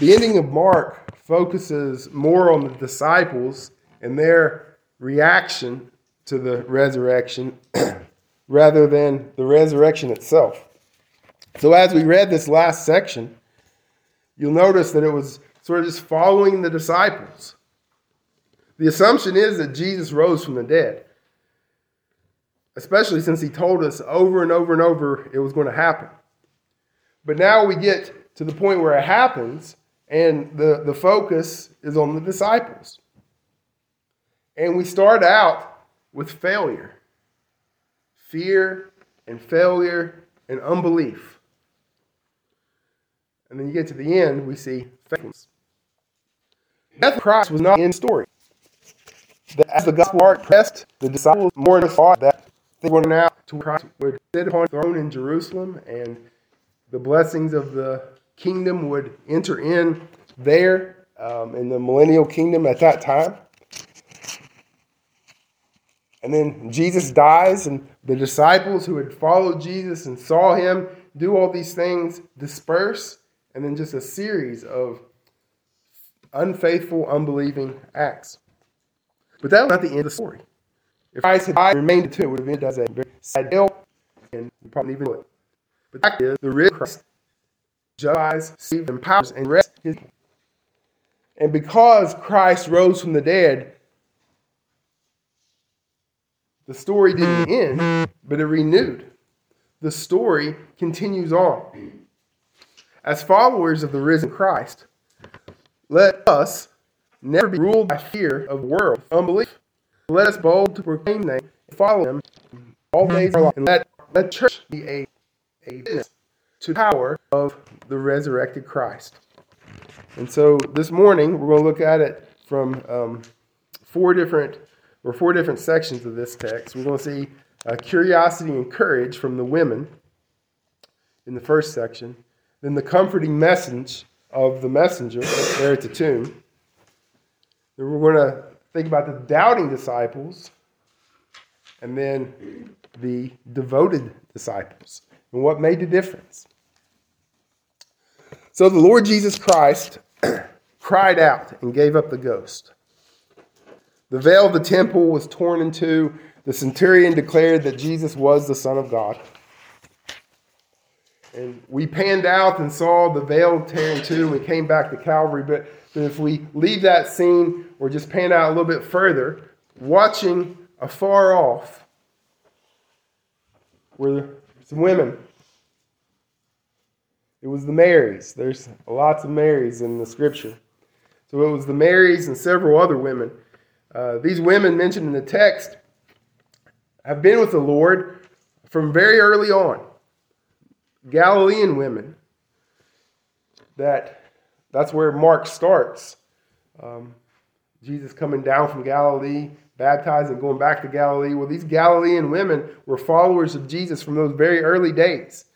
The ending of Mark focuses more on the disciples and their reaction to the resurrection rather than the resurrection itself. So, as we read this last section, you'll notice that it was sort of just following the disciples. The assumption is that Jesus rose from the dead, especially since he told us over and over and over it was going to happen. But now we get to the point where it happens, and the, the focus is on the disciples. And we start out with failure fear and failure and unbelief. And then you get to the end, we see faithfulness. Death of Christ was not in story. As the gospel art pressed, the disciples more than thought that they were now to Christ would sit upon the throne in Jerusalem and the blessings of the kingdom would enter in there um, in the millennial kingdom at that time. And then Jesus dies, and the disciples who had followed Jesus and saw him do all these things disperse, and then just a series of unfaithful, unbelieving acts. But that was not the end of the story. If Christ had died remained to it, would have ended as a very sad tale, and we probably even know it. But the fact is, the real Christ justifies, saves, empowers, and rests his And because Christ rose from the dead, the story didn't end, but it renewed. The story continues on. As followers of the risen Christ, let us never be ruled by fear of the world, unbelief. Let us bold to proclaim and follow them all days of our life. And let, let church be a, a witness to the power of the resurrected Christ. And so this morning, we're going to look at it from um, four different or four different sections of this text. We're going to see uh, curiosity and courage from the women in the first section, then the comforting message of the messenger there at the tomb. Then we're going to think about the doubting disciples, and then the devoted disciples, and what made the difference. So the Lord Jesus Christ cried out and gave up the ghost. The veil of the temple was torn in two. The centurion declared that Jesus was the Son of God. And we panned out and saw the veil tear in two. We came back to Calvary. But, but if we leave that scene or just pan out a little bit further, watching afar off were some women. It was the Marys. There's lots of Marys in the scripture. So it was the Marys and several other women. Uh, these women mentioned in the text have been with the Lord from very early on. Galilean women. That that's where Mark starts. Um, Jesus coming down from Galilee, baptized and going back to Galilee. Well, these Galilean women were followers of Jesus from those very early days.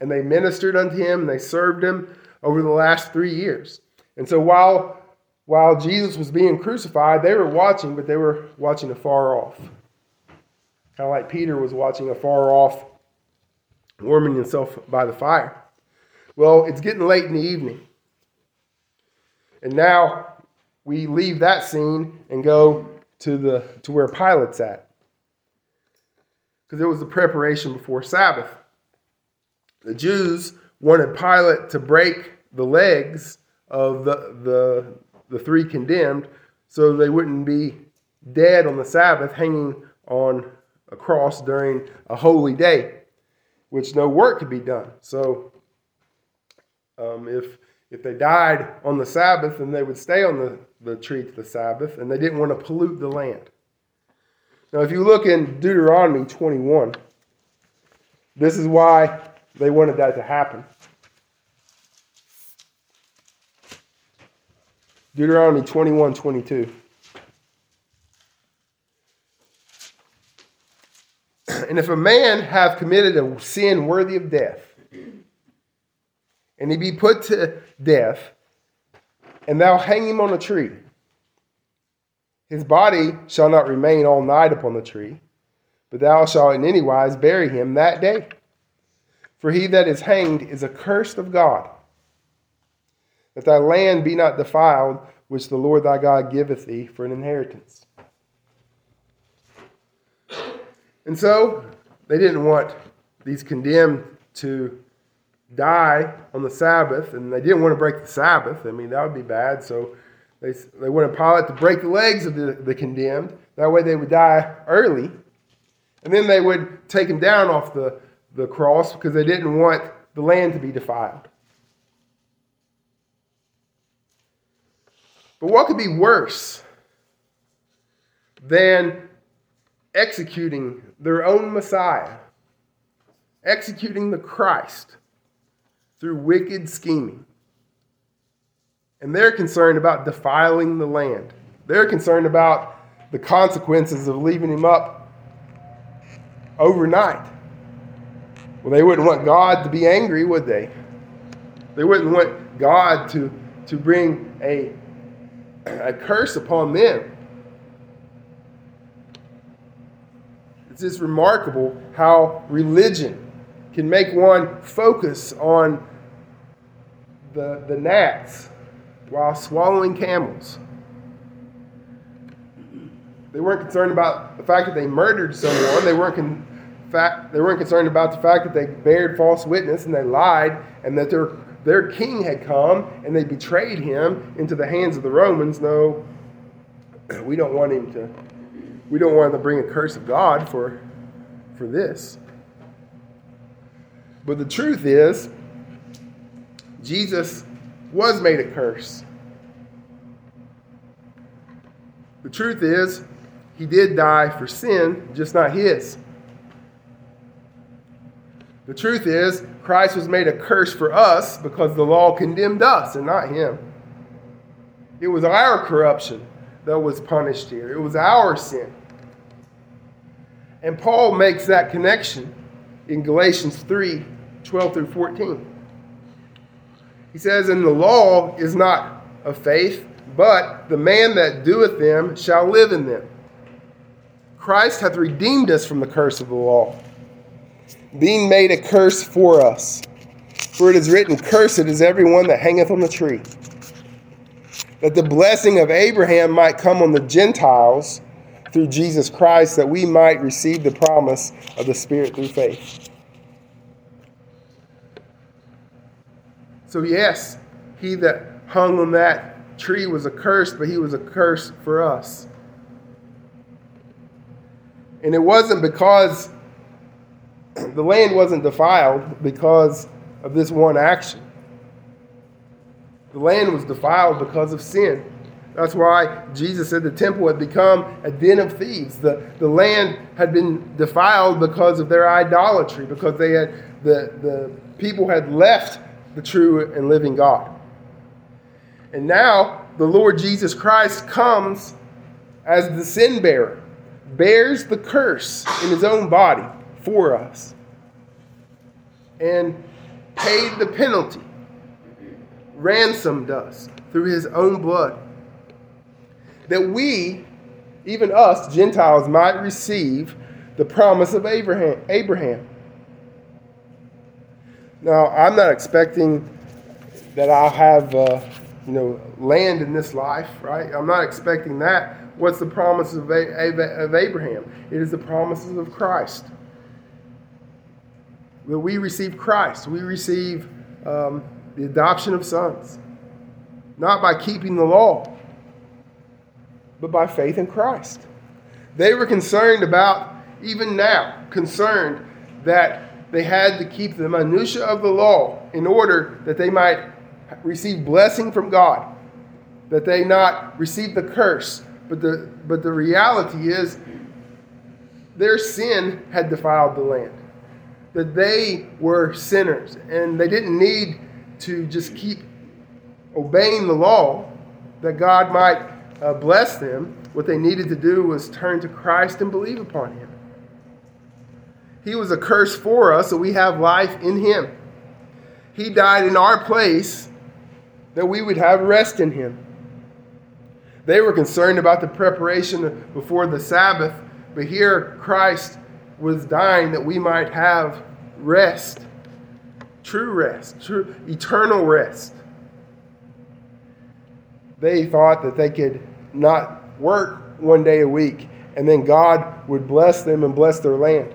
And they ministered unto him and they served him over the last three years. And so while while Jesus was being crucified, they were watching, but they were watching afar off. Kind of like Peter was watching afar off, warming himself by the fire. Well, it's getting late in the evening. And now we leave that scene and go to the to where Pilate's at. Because it was the preparation before Sabbath. The Jews wanted Pilate to break the legs of the, the the three condemned, so they wouldn't be dead on the Sabbath, hanging on a cross during a holy day, which no work could be done. So um, if if they died on the Sabbath, then they would stay on the, the tree to the Sabbath, and they didn't want to pollute the land. Now, if you look in Deuteronomy 21, this is why they wanted that to happen. Deuteronomy 21 22. And if a man have committed a sin worthy of death, and he be put to death, and thou hang him on a tree, his body shall not remain all night upon the tree, but thou shalt in any wise bury him that day. For he that is hanged is accursed of God. that thy land be not defiled, which the Lord thy God giveth thee for an inheritance. And so they didn't want these condemned to die on the Sabbath, and they didn't want to break the Sabbath. I mean, that would be bad. So they, they wanted Pilate to break the legs of the, the condemned. That way they would die early. And then they would take him down off the, the cross because they didn't want the land to be defiled. But what could be worse than executing their own Messiah, executing the Christ through wicked scheming? And they're concerned about defiling the land. They're concerned about the consequences of leaving him up overnight. Well, they wouldn't want God to be angry, would they? They wouldn't want God to, to bring a, a curse upon them. It's just remarkable how religion can make one focus on the, the gnats while swallowing camels. They weren't concerned about the fact that they murdered someone. They weren't con- fact they weren't concerned about the fact that they bared false witness and they lied and that their their king had come and they betrayed him into the hands of the Romans. No, we don't want him to we don't want to bring a curse of God for for this. But the truth is Jesus was made a curse. The truth is, he did die for sin, just not his. The truth is, Christ was made a curse for us because the law condemned us and not him. It was our corruption that was punished here, it was our sin. And Paul makes that connection in Galatians 3 12 through 14. He says, And the law is not of faith, but the man that doeth them shall live in them. Christ hath redeemed us from the curse of the law, being made a curse for us. For it is written, Cursed is everyone that hangeth on the tree. That the blessing of Abraham might come on the Gentiles through Jesus Christ, that we might receive the promise of the Spirit through faith. So, yes, he that hung on that tree was accursed, but he was a curse for us. And it wasn't because the land wasn't defiled because of this one action. The land was defiled because of sin. That's why Jesus said the temple had become a den of thieves. The, the land had been defiled because of their idolatry, because they had the, the people had left the true and living God. And now the Lord Jesus Christ comes as the sin bearer, bears the curse in his own body for us, and paid the penalty, ransomed us through his own blood, that we, even us Gentiles, might receive the promise of Abraham. Abraham. Now, I'm not expecting that I'll have, uh, you know, land in this life, right? I'm not expecting that. What's the promise of, of Abraham? It is the promises of Christ. That we receive Christ. We receive um, the adoption of sons. Not by keeping the law, but by faith in Christ. They were concerned about, even now, concerned that they had to keep the minutia of the law in order that they might receive blessing from God, that they not receive the curse. But the, but the reality is, their sin had defiled the land. That they were sinners and they didn't need to just keep obeying the law that God might uh, bless them. What they needed to do was turn to Christ and believe upon Him. He was a curse for us, so we have life in him. He died in our place that we would have rest in him. They were concerned about the preparation before the Sabbath, but here Christ was dying that we might have rest, true rest, true eternal rest. they thought that they could not work one day a week and then God would bless them and bless their land.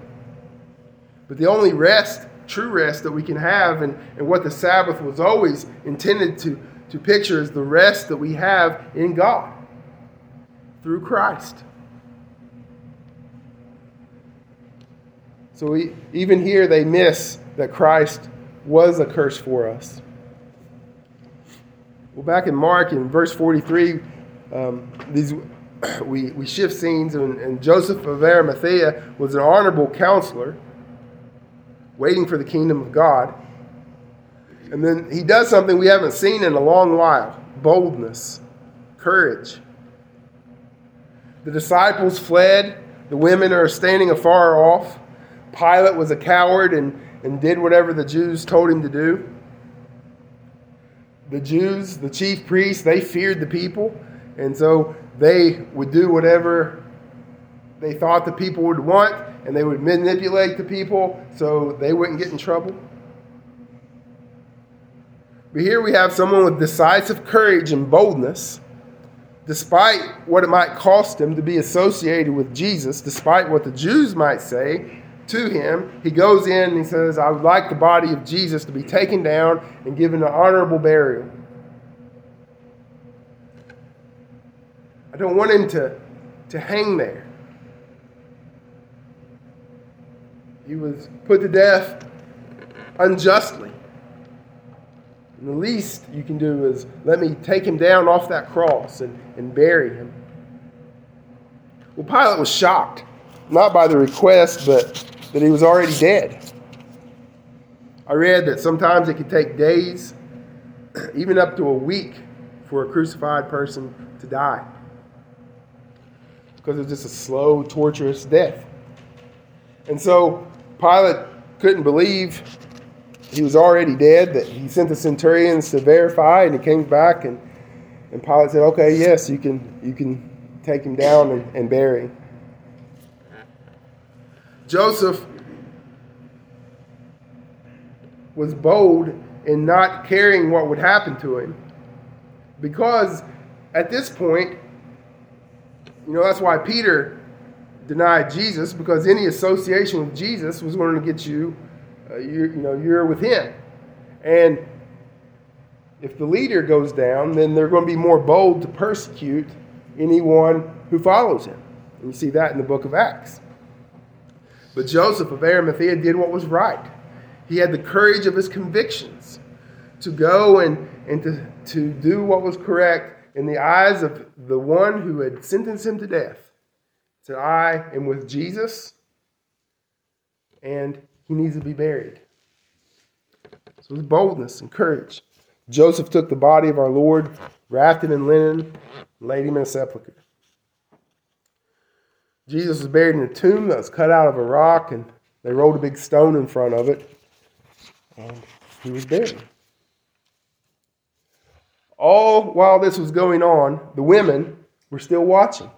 But the only rest, true rest that we can have, and, and what the Sabbath was always intended to, to picture, is the rest that we have in God through Christ. So we, even here, they miss that Christ was a curse for us. Well, back in Mark, in verse 43, um, these we, we shift scenes, and, and Joseph of Arimathea was an honorable counselor waiting for the kingdom of God. And then he does something we haven't seen in a long while boldness, courage. The disciples fled, the women are standing afar off. Pilate was a coward and, and did whatever the Jews told him to do. The Jews, the chief priests, they feared the people, and so they would do whatever they thought the people would want, and they would manipulate the people so they wouldn't get in trouble. But here we have someone with decisive courage and boldness, despite what it might cost him to be associated with Jesus, despite what the Jews might say to him. He goes in and he says, I would like the body of Jesus to be taken down and given an honorable burial. I don't want him to, to hang there. He was put to death unjustly. And the least you can do is let me take him down off that cross and, and bury him. Well, Pilate was shocked, not by the request, but that he was already dead. I read that sometimes it could take days, even up to a week, for a crucified person to die because it's just a slow, torturous death. And so Pilate couldn't believe he was already dead, that he sent the centurions to verify, and he came back, and, and Pilate said, Okay, yes, you can, you can take him down and, and bury. Joseph was bold in not caring what would happen to him because at this point you know, that's why Peter denied Jesus because any association with Jesus was going to get you, uh, you, you know, you're with him. And if the leader goes down, then they're going to be more bold to persecute anyone who follows him. And you see that in the book of Acts. But Joseph of Arimathea did what was right. He had the courage of his convictions to go and, and to, to do what was correct in the eyes of the one who had sentenced him to death. Said, I am with Jesus, and he needs to be buried. So it was boldness and courage. Joseph took the body of our Lord, wrapped it in linen, laid him in a sepulchre. Jesus was buried in a tomb that was cut out of a rock, and they rolled a big stone in front of it, and he was buried. All while this was going on, the women were still watching.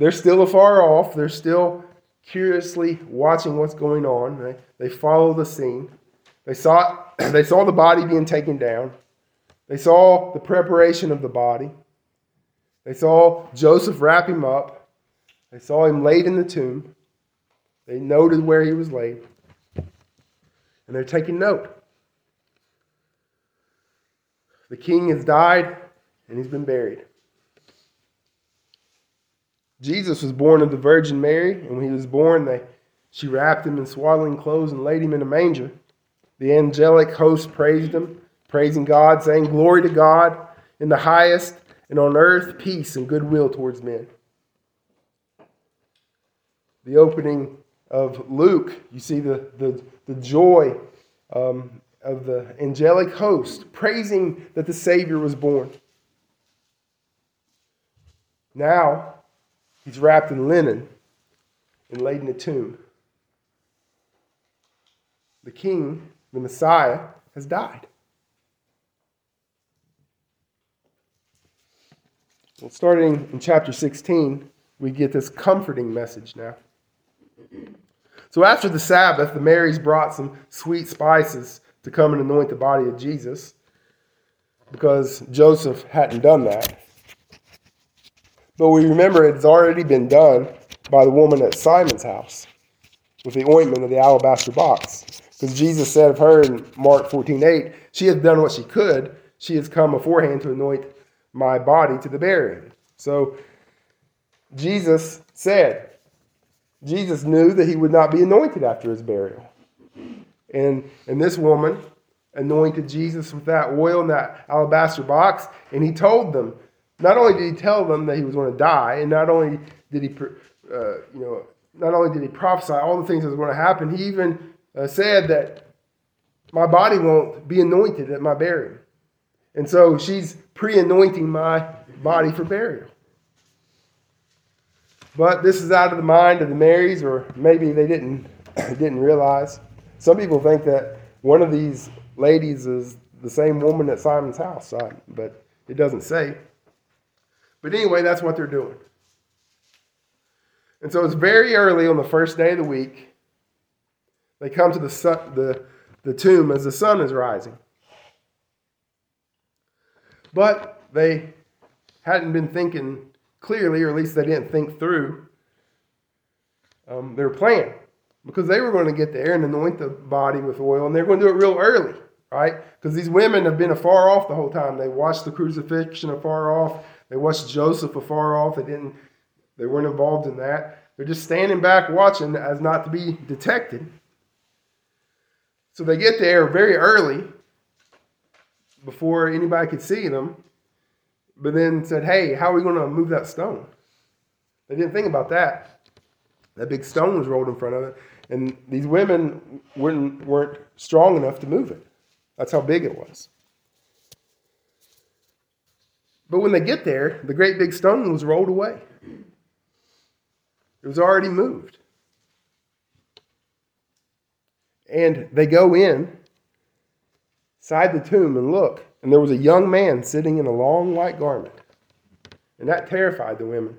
They're still afar off. They're still curiously watching what's going on. They, they follow the scene. They saw, they saw the body being taken down. They saw the preparation of the body. They saw Joseph wrap him up. They saw him laid in the tomb. They noted where he was laid. And they're taking note. The king has died and he's been buried. Jesus was born of the Virgin Mary, and when he was born, they, she wrapped him in swaddling clothes and laid him in a manger. The angelic host praised him, praising God, saying, Glory to God in the highest, and on earth peace and goodwill towards men. The opening of Luke, you see the, the, the joy um, of the angelic host, praising that the Savior was born. Now, he's wrapped in linen and laid in a tomb. The King, the Messiah, has died. Well, starting in chapter 16, we get this comforting message now. So after the Sabbath, the Marys brought some sweet spices to come and anoint the body of Jesus. because Joseph hadn't done that. But we remember it's already been done by the woman at Simon's house with the ointment of the alabaster box. Because Jesus said of her in Mark 14 8, she has done what she could. She has come beforehand to anoint my body to the burying. So Jesus said, Jesus knew that he would not be anointed after his burial. And, and this woman anointed Jesus with that oil in that alabaster box, and he told them, not only did he tell them that he was going to die, and not only did he, uh, you know, not only did he prophesy all the things that was going to happen, he even uh, said that my body won't be anointed at my burial. And so she's pre anointing my body for burial. But this is out of the mind of the Marys, or maybe they didn't, didn't realize. Some people think that one of these ladies is the same woman at Simon's house, but it doesn't say. But anyway, that's what they're doing. And so it's very early on the first day of the week. They come to the, the, the tomb as the sun is rising. But they hadn't been thinking clearly, or at least they didn't think through um, their plan. Because they were going to get there and anoint the body with oil, and they're going to do it real early, right? Because these women have been afar off the whole time. They watched the crucifixion afar off. They watched Joseph afar off. They didn't. They weren't involved in that. They're just standing back watching as not to be detected. So they get there very early before anybody could see them, but then said, Hey, how are we going to move that stone? They didn't think about that. That big stone was rolled in front of it, and these women weren't, weren't strong enough to move it. That's how big it was. But when they get there, the great big stone was rolled away. It was already moved. And they go in side the tomb and look, and there was a young man sitting in a long white garment. And that terrified the women.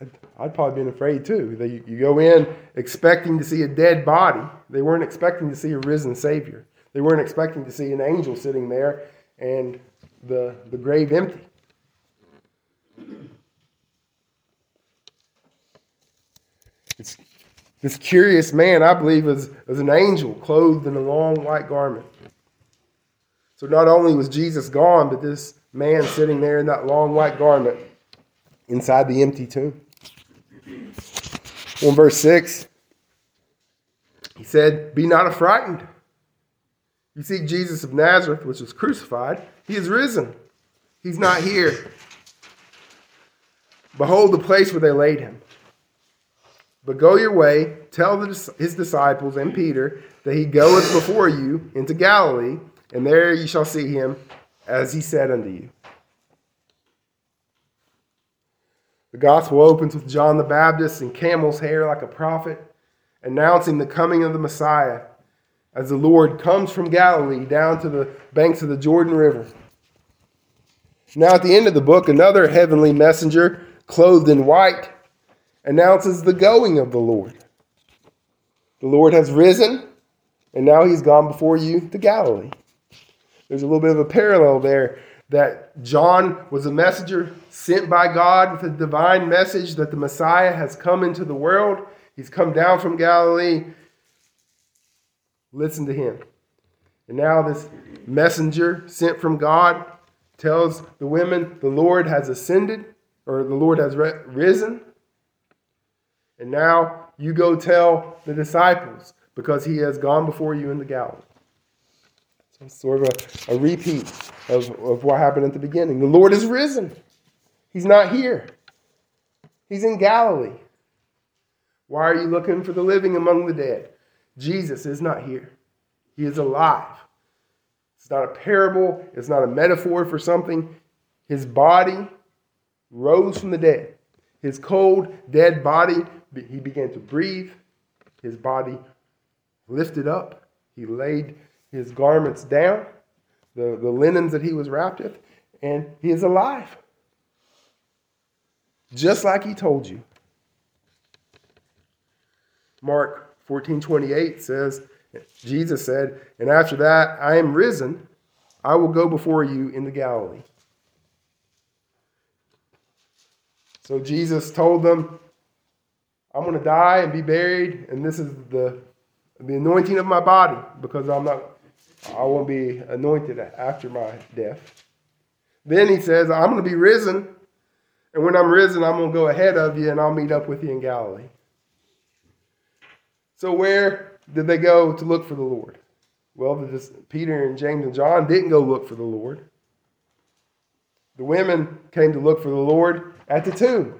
I'd, I'd probably been afraid too. They, you go in expecting to see a dead body. They weren't expecting to see a risen Savior. They weren't expecting to see an angel sitting there and the, the grave empty. It's, this curious man, I believe, is, is an angel clothed in a long white garment. So not only was Jesus gone, but this man sitting there in that long white garment inside the empty tomb. Well, in verse 6, he said, Be not affrighted. You see Jesus of Nazareth, which was crucified, he is risen. He's not here. Behold the place where they laid him. But go your way, tell his disciples and Peter that he goeth before you into Galilee, and there you shall see him, as he said unto you. The gospel opens with John the Baptist in camel's hair like a prophet, announcing the coming of the Messiah as the Lord comes from Galilee down to the banks of the Jordan River. Now, at the end of the book, another heavenly messenger, clothed in white, announces the going of the Lord. The Lord has risen, and now he's gone before you to Galilee. There's a little bit of a parallel there that John was a messenger sent by God with a divine message that the Messiah has come into the world. He's come down from Galilee Listen to him. And now this messenger sent from God tells the women the Lord has ascended or the Lord has risen. And now you go tell the disciples because he has gone before you in the Galilee. So sort of a, a repeat of, of what happened at the beginning. The Lord is risen. He's not here. He's in Galilee. Why are you looking for the living among the dead? Jesus is not here. He is alive. It's not a parable, it's not a metaphor for something. His body rose from the dead. His cold, dead body, he began to breathe. His body lifted up. He laid his garments down, the, the linens that he was wrapped with, and he is alive. Just like he told you. Mark 14:28 says, Jesus said, And after that I am risen I will go before you in the Galilee. So Jesus told them, I'm going to die and be buried, and this is the, the anointing of my body because I'm not, I won't be anointed after my death. Then he says, I'm going to be risen, and when I'm risen, I'm going to go ahead of you and I'll meet up with you in Galilee. So, where did they go to look for the Lord? Well, Peter and James and John didn't go look for the Lord. The women came to look for the Lord at the tomb.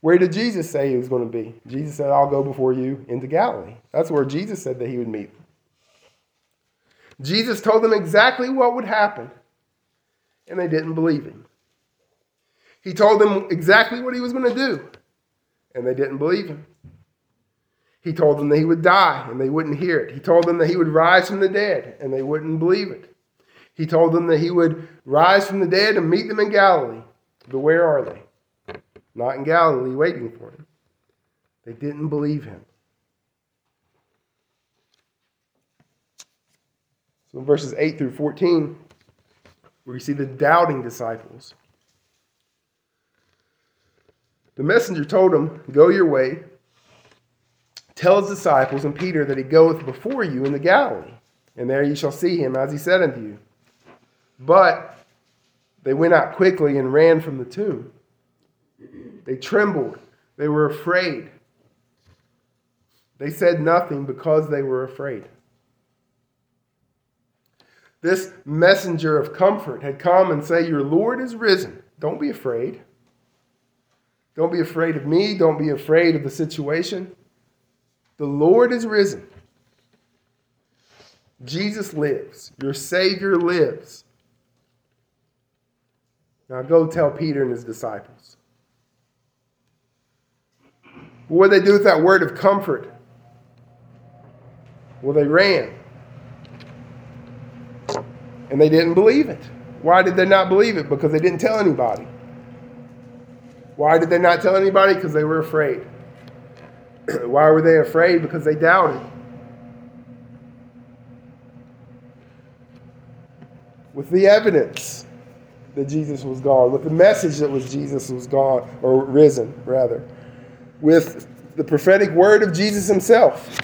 Where did Jesus say he was going to be? Jesus said, I'll go before you into Galilee. That's where Jesus said that he would meet. Jesus told them exactly what would happen, and they didn't believe him. He told them exactly what he was going to do, and they didn't believe him. He told them that he would die, and they wouldn't hear it. He told them that he would rise from the dead, and they wouldn't believe it. He told them that he would rise from the dead and meet them in Galilee. But where are they? Not in Galilee waiting for him. They didn't believe him. So verses 8 through 14, we see the doubting disciples. The messenger told him, Go your way, tell his disciples and Peter that he goeth before you in the Galilee, and there ye shall see him as he said unto you. But they went out quickly and ran from the tomb. They trembled, they were afraid. They said nothing because they were afraid. This messenger of comfort had come and say, Your Lord is risen. Don't be afraid. Don't be afraid of me. Don't be afraid of the situation. The Lord is risen. Jesus lives. Your Savior lives. Now go tell Peter and his disciples. What did they do with that word of comfort? Well, they ran. And they didn't believe it. Why did they not believe it? Because they didn't tell anybody. Why did they not tell anybody? Because they were afraid. Why were they afraid? Because they doubted. With the evidence that Jesus was gone, with the message that was Jesus was gone, or risen, rather, with the prophetic word of Jesus himself,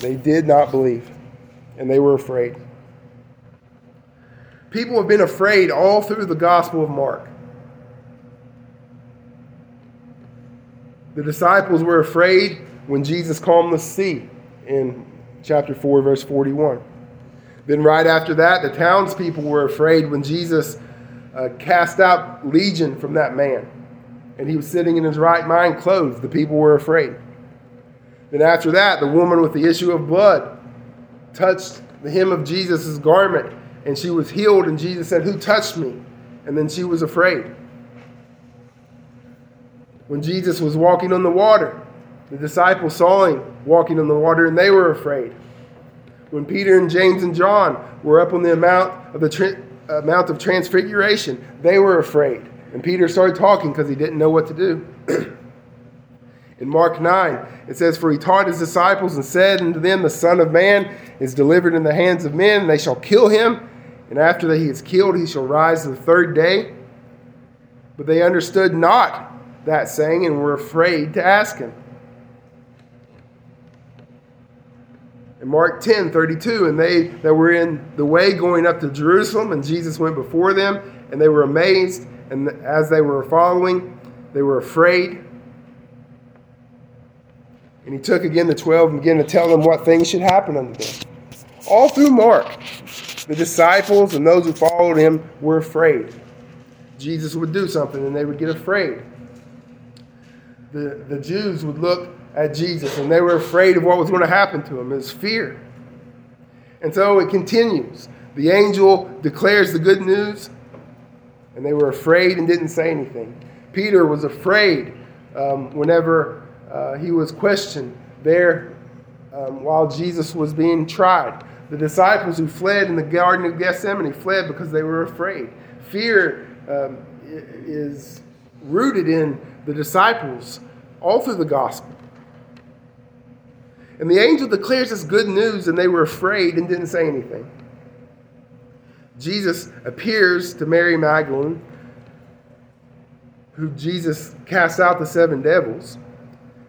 they did not believe and they were afraid. People have been afraid all through the Gospel of Mark. The disciples were afraid when Jesus calmed the sea in chapter 4, verse 41. Then, right after that, the townspeople were afraid when Jesus uh, cast out legion from that man. And he was sitting in his right mind, clothed. The people were afraid. Then, after that, the woman with the issue of blood touched the hem of Jesus' garment, and she was healed. And Jesus said, Who touched me? And then she was afraid when Jesus was walking on the water. The disciples saw him walking on the water and they were afraid. When Peter and James and John were up on the amount of the tra- of transfiguration, they were afraid. And Peter started talking because he didn't know what to do. In Mark 9, it says, For he taught his disciples and said unto them, The Son of Man is delivered in the hands of men, and they shall kill him. And after that he is killed, he shall rise the third day. But they understood not that saying and were afraid to ask him. In Mark 10 32, and they that were in the way going up to Jerusalem, and Jesus went before them, and they were amazed, and as they were following, they were afraid. And he took again the twelve and began to tell them what things should happen unto them. All through Mark, the disciples and those who followed him were afraid. Jesus would do something and they would get afraid the, the Jews would look at Jesus and they were afraid of what was going to happen to him. It was fear. And so it continues. The angel declares the good news, and they were afraid and didn't say anything. Peter was afraid um, whenever uh, he was questioned there um, while Jesus was being tried. The disciples who fled in the Garden of Gethsemane fled because they were afraid. Fear um, is rooted in the disciples all through the gospel. And the angel declares this good news, and they were afraid and didn't say anything. Jesus appears to Mary Magdalene, who Jesus cast out the seven devils.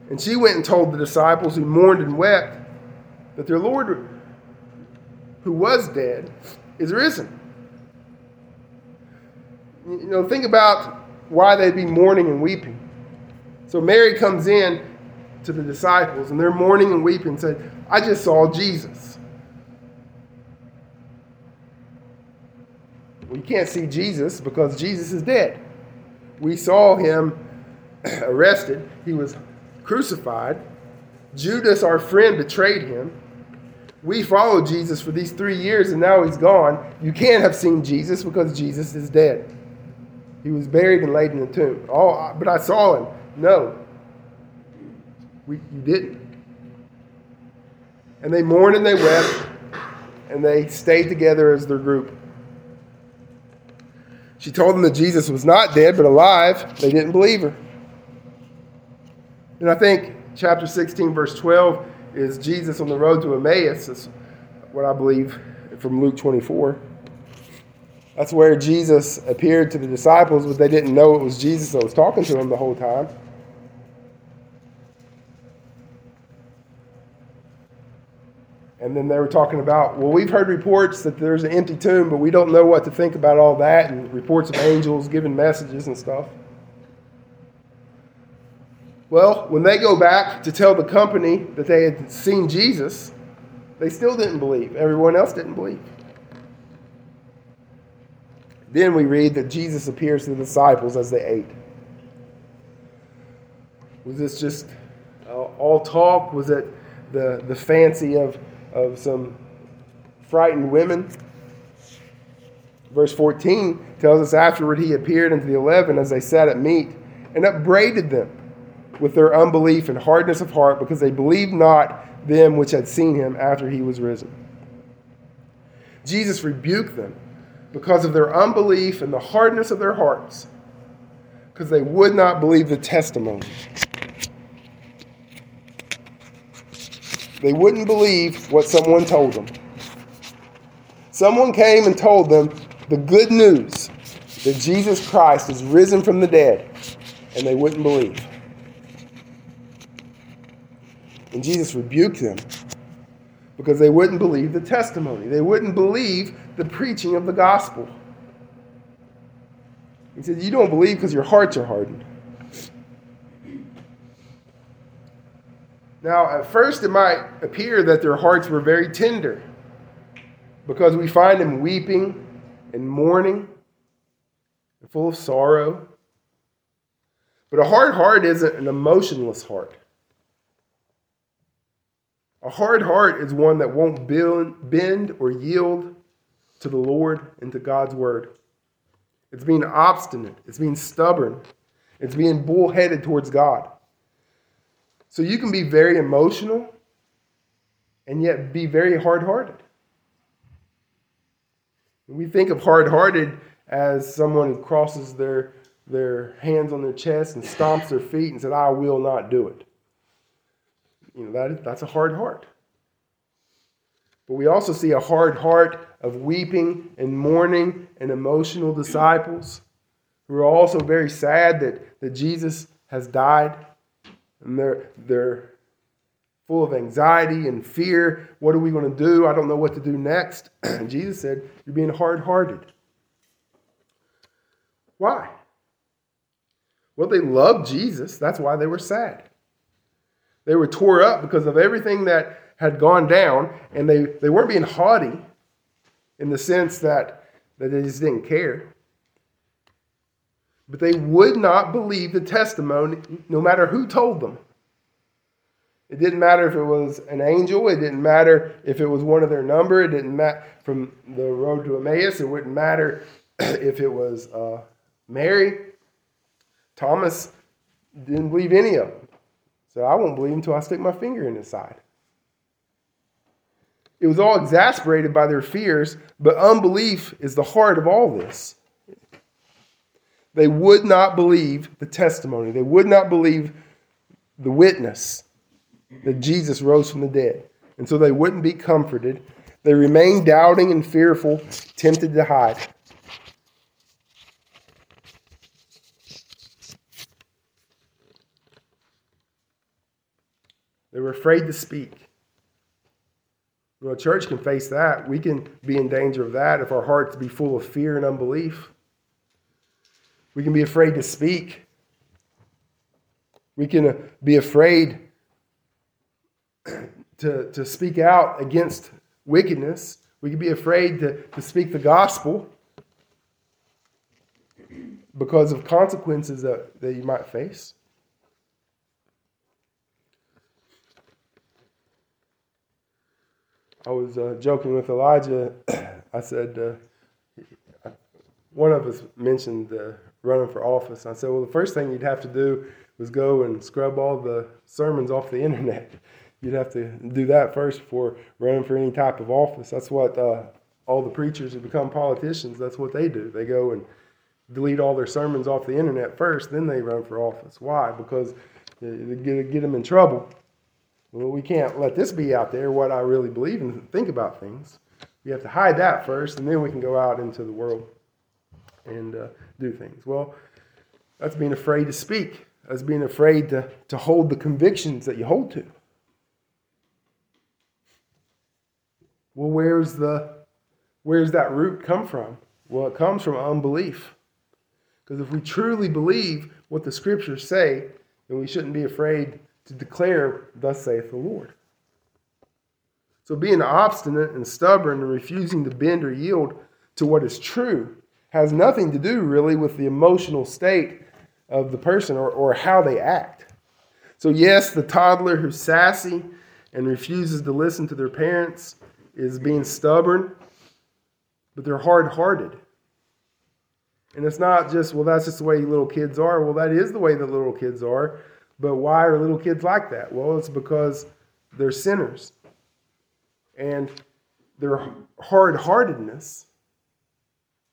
And she went and told the disciples who mourned and wept that their Lord, who was dead, is risen. You know, think about why they'd be mourning and weeping. So Mary comes in to the disciples, and they're mourning and weeping and said, I just saw Jesus. We can't see Jesus because Jesus is dead. We saw him arrested, he was crucified. Judas, our friend, betrayed him. We followed Jesus for these three years and now he's gone. You can't have seen Jesus because Jesus is dead. He was buried and laid in the tomb. Oh, but I saw him. No, we, you didn't. And they mourned and they wept, and they stayed together as their group. She told them that Jesus was not dead but alive. They didn't believe her. And I think chapter 16, verse 12, is Jesus on the road to Emmaus, is what I believe from Luke 24. That's where Jesus appeared to the disciples, but they didn't know it was Jesus that was talking to them the whole time. And then they were talking about, well, we've heard reports that there's an empty tomb, but we don't know what to think about all that, and reports of angels giving messages and stuff. Well, when they go back to tell the company that they had seen Jesus, they still didn't believe. Everyone else didn't believe. Then we read that Jesus appears to the disciples as they ate. Was this just uh, all talk? Was it the, the fancy of of some frightened women. Verse 14 tells us afterward he appeared unto the eleven as they sat at meat and upbraided them with their unbelief and hardness of heart because they believed not them which had seen him after he was risen. Jesus rebuked them because of their unbelief and the hardness of their hearts because they would not believe the testimony. They wouldn't believe what someone told them. Someone came and told them the good news that Jesus Christ is risen from the dead, and they wouldn't believe. And Jesus rebuked them because they wouldn't believe the testimony. They wouldn't believe the preaching of the gospel. He said, You don't believe because your hearts are hardened. Now, at first, it might appear that their hearts were very tender because we find them weeping and mourning and full of sorrow. But a hard heart isn't an emotionless heart. A hard heart is one that won't bend or yield to the Lord and to God's word. It's being obstinate, it's being stubborn, it's being bullheaded towards God. So you can be very emotional and yet be very hard hearted. We think of hard hearted as someone who crosses their, their hands on their chest and stomps their feet and said, I will not do it. You know, that, that's a hard heart. But we also see a hard heart of weeping and mourning and emotional disciples who are also very sad that, that Jesus has died and they're, they're full of anxiety and fear. What are we going to do? I don't know what to do next. Jesus said, You're being hard hearted. Why? Well, they loved Jesus. That's why they were sad. They were tore up because of everything that had gone down, and they, they weren't being haughty in the sense that, that they just didn't care. But they would not believe the testimony, no matter who told them. It didn't matter if it was an angel. It didn't matter if it was one of their number. It didn't matter from the road to Emmaus. It wouldn't matter if it was uh, Mary. Thomas didn't believe any of them. So I won't believe until I stick my finger in his side. It was all exasperated by their fears, but unbelief is the heart of all this. They would not believe the testimony. They would not believe the witness that Jesus rose from the dead. And so they wouldn't be comforted. They remained doubting and fearful, tempted to hide. They were afraid to speak. Well, a church can face that. We can be in danger of that if our hearts be full of fear and unbelief. We can be afraid to speak. We can uh, be afraid to, to speak out against wickedness. We can be afraid to, to speak the gospel because of consequences that, that you might face. I was uh, joking with Elijah. I said, uh, one of us mentioned uh, running for office. I said, well, the first thing you'd have to do was go and scrub all the sermons off the internet. You'd have to do that first before running for any type of office. That's what uh, all the preachers who become politicians, that's what they do. They go and delete all their sermons off the internet first, then they run for office. Why? Because they get, get them in trouble. Well, we can't let this be out there, what I really believe and think about things. We have to hide that first, and then we can go out into the world and uh, do things. Well, that's being afraid to speak. That's being afraid to, to hold the convictions that you hold to. Well, where's the where's that root come from? Well, it comes from unbelief. Because if we truly believe what the scriptures say, then we shouldn't be afraid to declare, Thus saith the Lord. So being obstinate and stubborn and refusing to bend or yield to what is true has nothing to do really with the emotional state of the person or, or how they act. So, yes, the toddler who's sassy and refuses to listen to their parents is being stubborn, but they're hard hearted. And it's not just, well, that's just the way little kids are. Well, that is the way that little kids are. But why are little kids like that? Well, it's because they're sinners. And their hard heartedness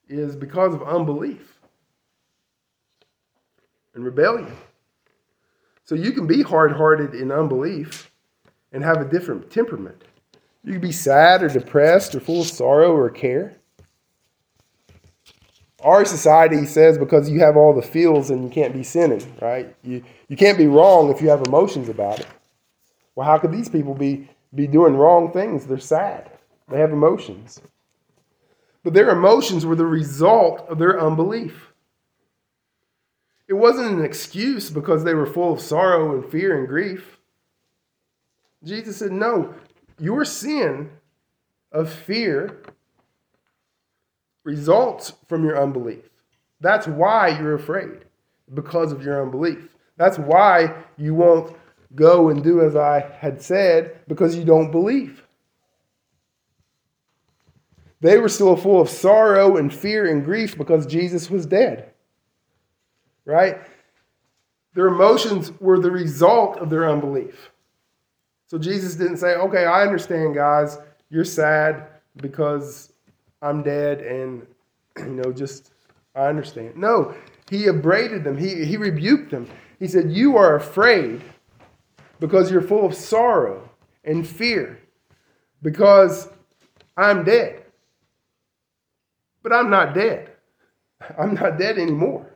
is because of unbelief and rebellion. So you can be hard hearted in unbelief and have a different temperament. You can be sad or depressed or full of sorrow or care. Our society says because you have all the feels and you can't be sinning, right? You, you can't be wrong if you have emotions about it. Well, how could these people be, be doing wrong things? They're sad, they have emotions. But their emotions were the result of their unbelief. It wasn't an excuse because they were full of sorrow and fear and grief. Jesus said, No, your sin of fear results from your unbelief. That's why you're afraid, because of your unbelief. That's why you won't go and do as I had said, because you don't believe. They were still full of sorrow and fear and grief because Jesus was dead. Right? Their emotions were the result of their unbelief. So Jesus didn't say, okay, I understand, guys, you're sad because I'm dead and, you know, just, I understand. No, he upbraided them, he, he rebuked them. He said, You are afraid because you're full of sorrow and fear because I'm dead. But I'm not dead. I'm not dead anymore.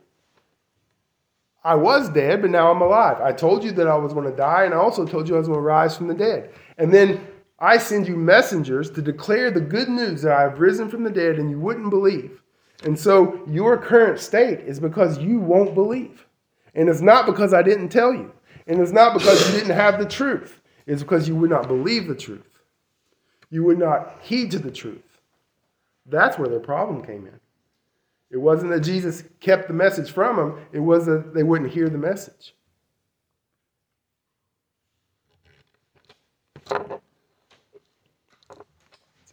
I was dead, but now I'm alive. I told you that I was going to die, and I also told you I was going to rise from the dead. And then I send you messengers to declare the good news that I have risen from the dead, and you wouldn't believe. And so your current state is because you won't believe. And it's not because I didn't tell you. And it's not because you didn't have the truth. It's because you would not believe the truth. You would not heed to the truth. That's where their problem came in. It wasn't that Jesus kept the message from them, it was that they wouldn't hear the message.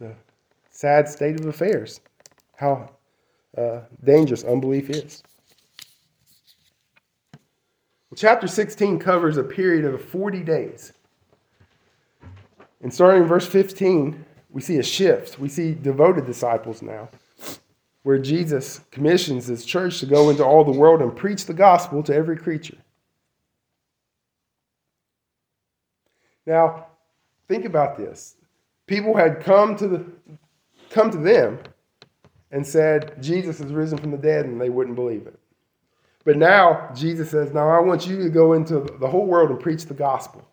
It's a sad state of affairs, how uh, dangerous unbelief is. Chapter 16 covers a period of 40 days. And starting in verse 15, we see a shift. We see devoted disciples now where Jesus commissions his church to go into all the world and preach the gospel to every creature. Now, think about this. people had come to the come to them and said Jesus is risen from the dead, and they wouldn't believe it. But now Jesus says, "Now I want you to go into the whole world and preach the gospel."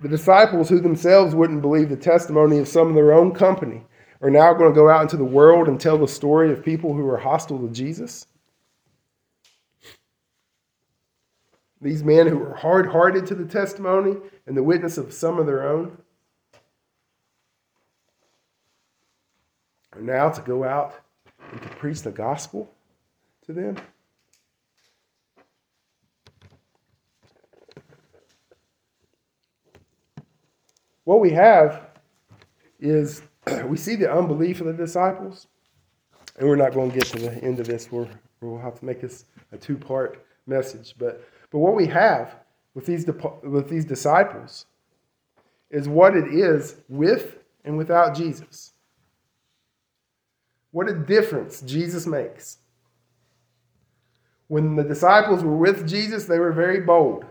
The disciples, who themselves wouldn't believe the testimony of some of their own company, are now going to go out into the world and tell the story of people who are hostile to Jesus. These men who were hard hearted to the testimony and the witness of some of their own now to go out and to preach the gospel to them. What we have is we see the unbelief of the disciples, and we're not going to get to the end of this. We're, we'll have to make this a two part message. But, but what we have with these, with these disciples is what it is with and without Jesus. What a difference Jesus makes. When the disciples were with Jesus, they were very bold.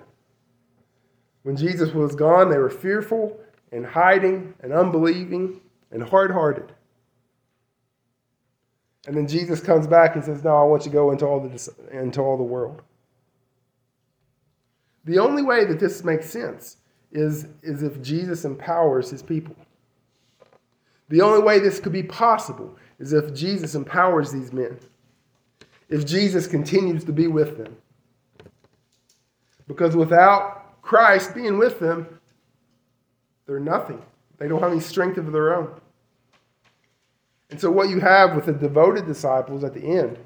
When Jesus was gone, they were fearful and hiding and unbelieving and hard hearted. And then Jesus comes back and says, No, I want you to go into all the, into all the world. The only way that this makes sense is, is if Jesus empowers his people. The only way this could be possible is if Jesus empowers these men, if Jesus continues to be with them. Because without Christ being with them, they're nothing. They don't have any strength of their own. And so, what you have with the devoted disciples at the end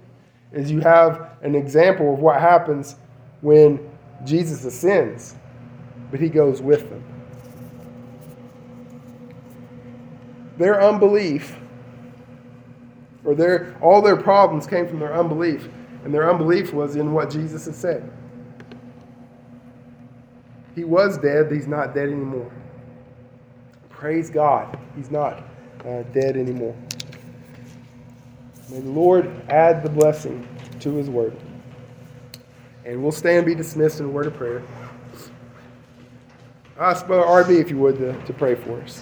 is you have an example of what happens when Jesus ascends, but he goes with them. Their unbelief, or their, all their problems came from their unbelief, and their unbelief was in what Jesus had said. He was dead, he's not dead anymore. Praise God, he's not uh, dead anymore. May the Lord add the blessing to his word. And we'll stand and be dismissed in a word of prayer. Ask Brother RB, if you would, to, to pray for us.